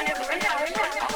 Yeah, yeah, yeah.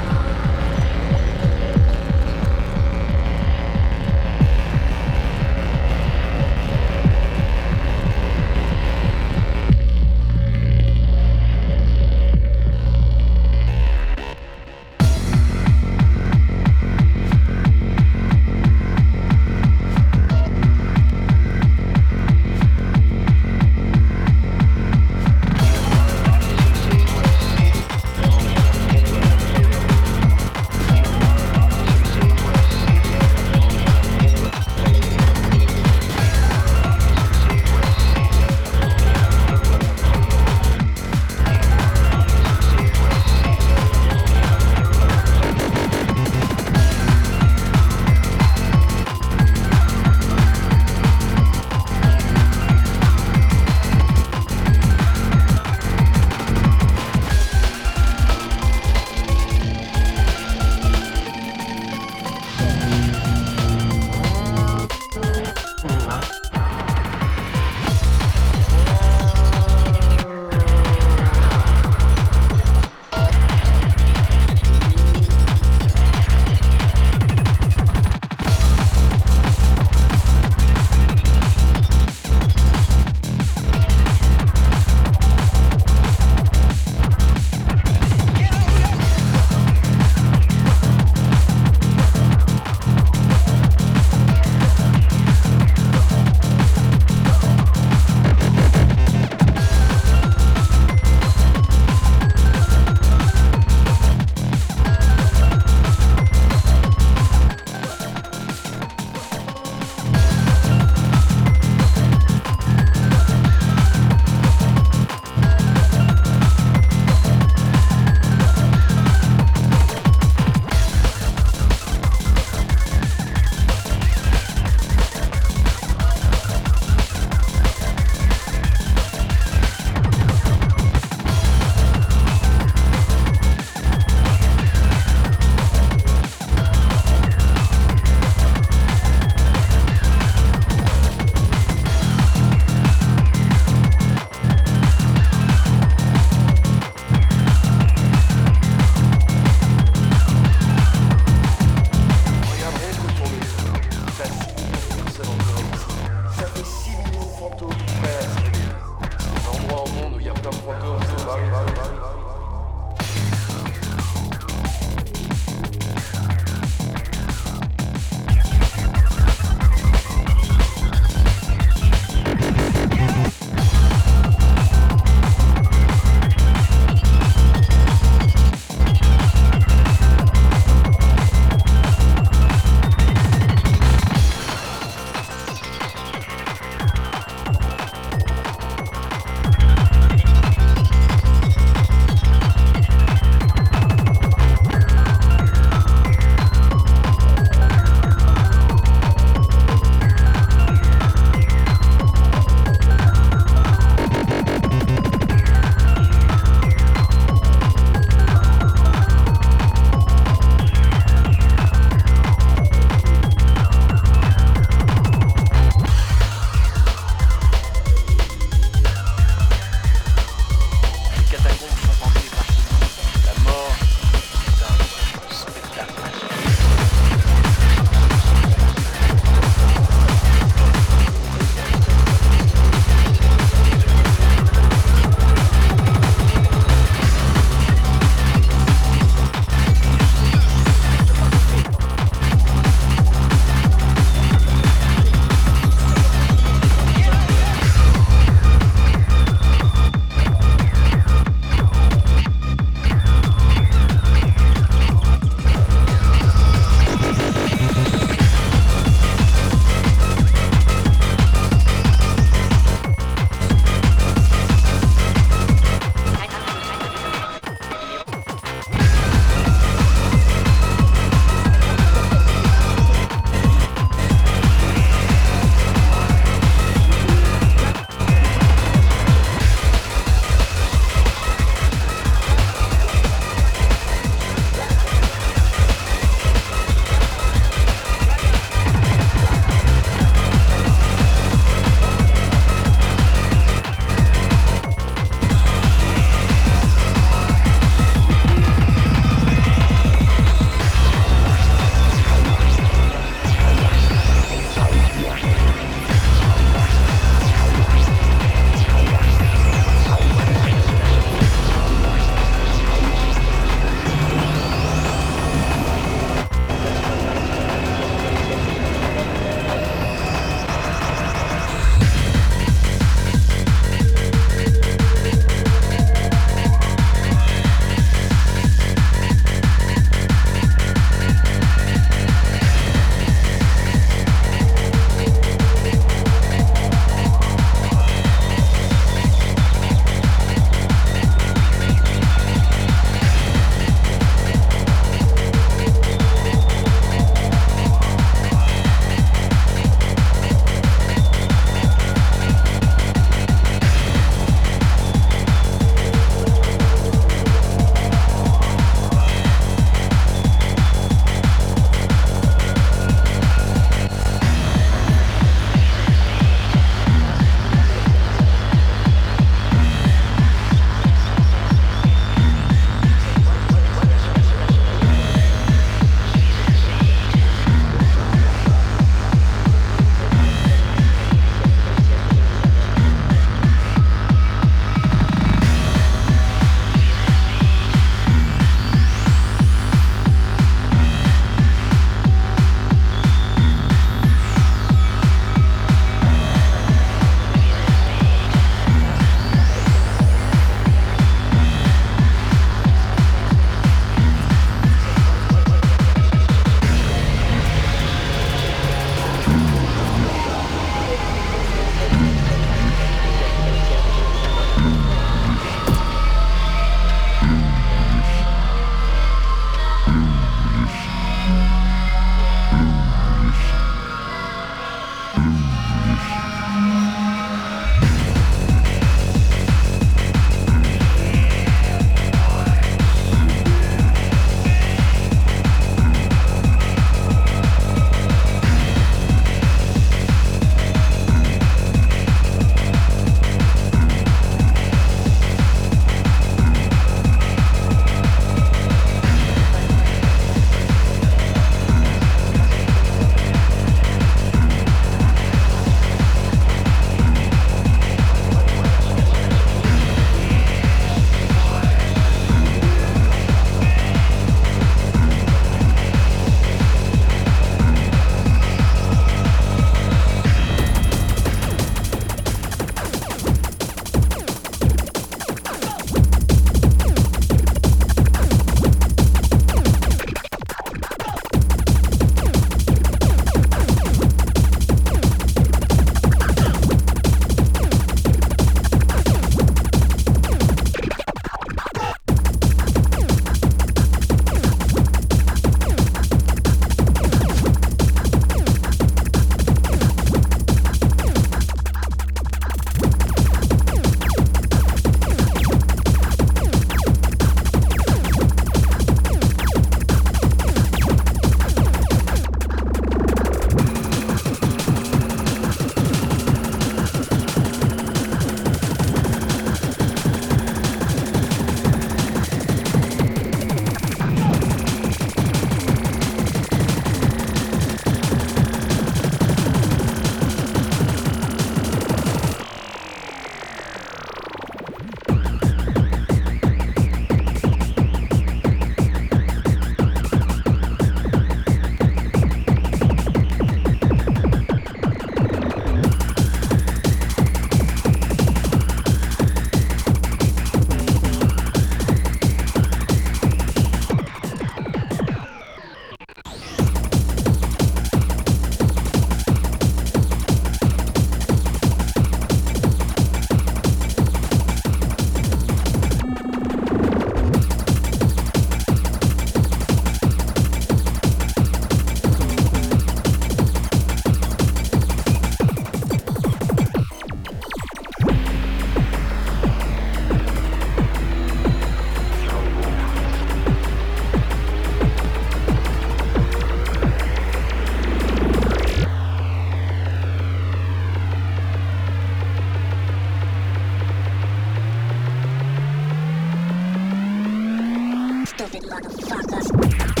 Stupid motherfucker.